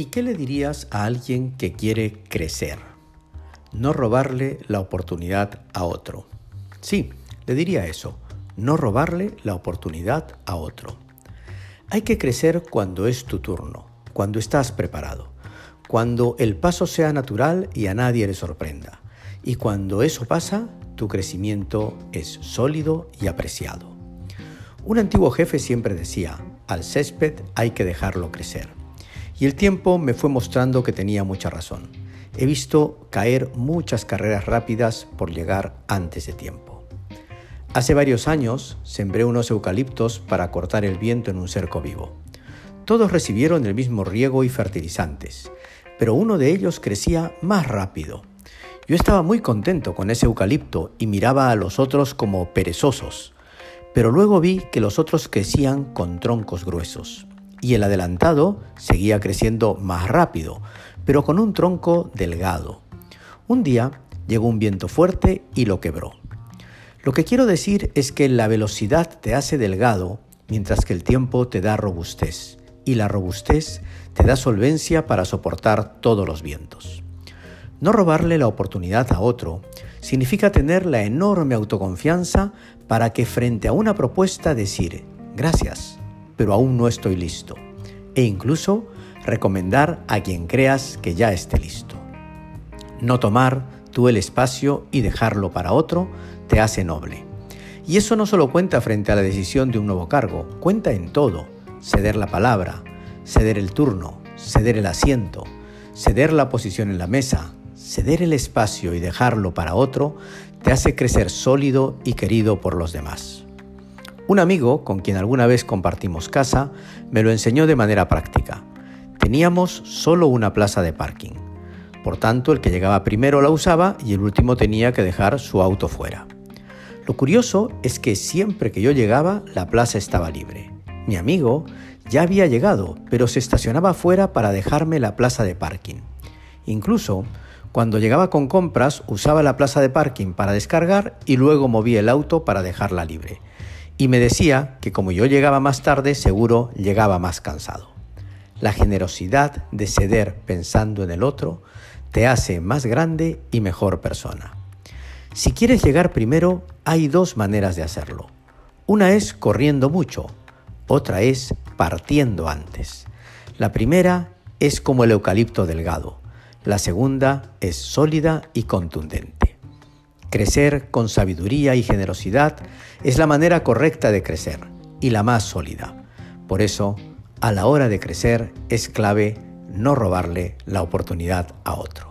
¿Y qué le dirías a alguien que quiere crecer? No robarle la oportunidad a otro. Sí, le diría eso, no robarle la oportunidad a otro. Hay que crecer cuando es tu turno, cuando estás preparado, cuando el paso sea natural y a nadie le sorprenda. Y cuando eso pasa, tu crecimiento es sólido y apreciado. Un antiguo jefe siempre decía, al césped hay que dejarlo crecer. Y el tiempo me fue mostrando que tenía mucha razón. He visto caer muchas carreras rápidas por llegar antes de tiempo. Hace varios años sembré unos eucaliptos para cortar el viento en un cerco vivo. Todos recibieron el mismo riego y fertilizantes, pero uno de ellos crecía más rápido. Yo estaba muy contento con ese eucalipto y miraba a los otros como perezosos, pero luego vi que los otros crecían con troncos gruesos y el adelantado seguía creciendo más rápido, pero con un tronco delgado. Un día llegó un viento fuerte y lo quebró. Lo que quiero decir es que la velocidad te hace delgado, mientras que el tiempo te da robustez, y la robustez te da solvencia para soportar todos los vientos. No robarle la oportunidad a otro significa tener la enorme autoconfianza para que frente a una propuesta decir, gracias, pero aún no estoy listo. E incluso recomendar a quien creas que ya esté listo. No tomar tú el espacio y dejarlo para otro te hace noble. Y eso no solo cuenta frente a la decisión de un nuevo cargo, cuenta en todo. Ceder la palabra, ceder el turno, ceder el asiento, ceder la posición en la mesa, ceder el espacio y dejarlo para otro te hace crecer sólido y querido por los demás. Un amigo, con quien alguna vez compartimos casa, me lo enseñó de manera práctica. Teníamos solo una plaza de parking. Por tanto, el que llegaba primero la usaba y el último tenía que dejar su auto fuera. Lo curioso es que siempre que yo llegaba, la plaza estaba libre. Mi amigo ya había llegado, pero se estacionaba fuera para dejarme la plaza de parking. Incluso, cuando llegaba con compras, usaba la plaza de parking para descargar y luego movía el auto para dejarla libre y me decía que como yo llegaba más tarde, seguro llegaba más cansado. La generosidad de ceder pensando en el otro te hace más grande y mejor persona. Si quieres llegar primero, hay dos maneras de hacerlo. Una es corriendo mucho, otra es partiendo antes. La primera es como el eucalipto delgado, la segunda es sólida y contundente. Crecer con sabiduría y generosidad es la manera correcta de crecer y la más sólida. Por eso, a la hora de crecer es clave no robarle la oportunidad a otro.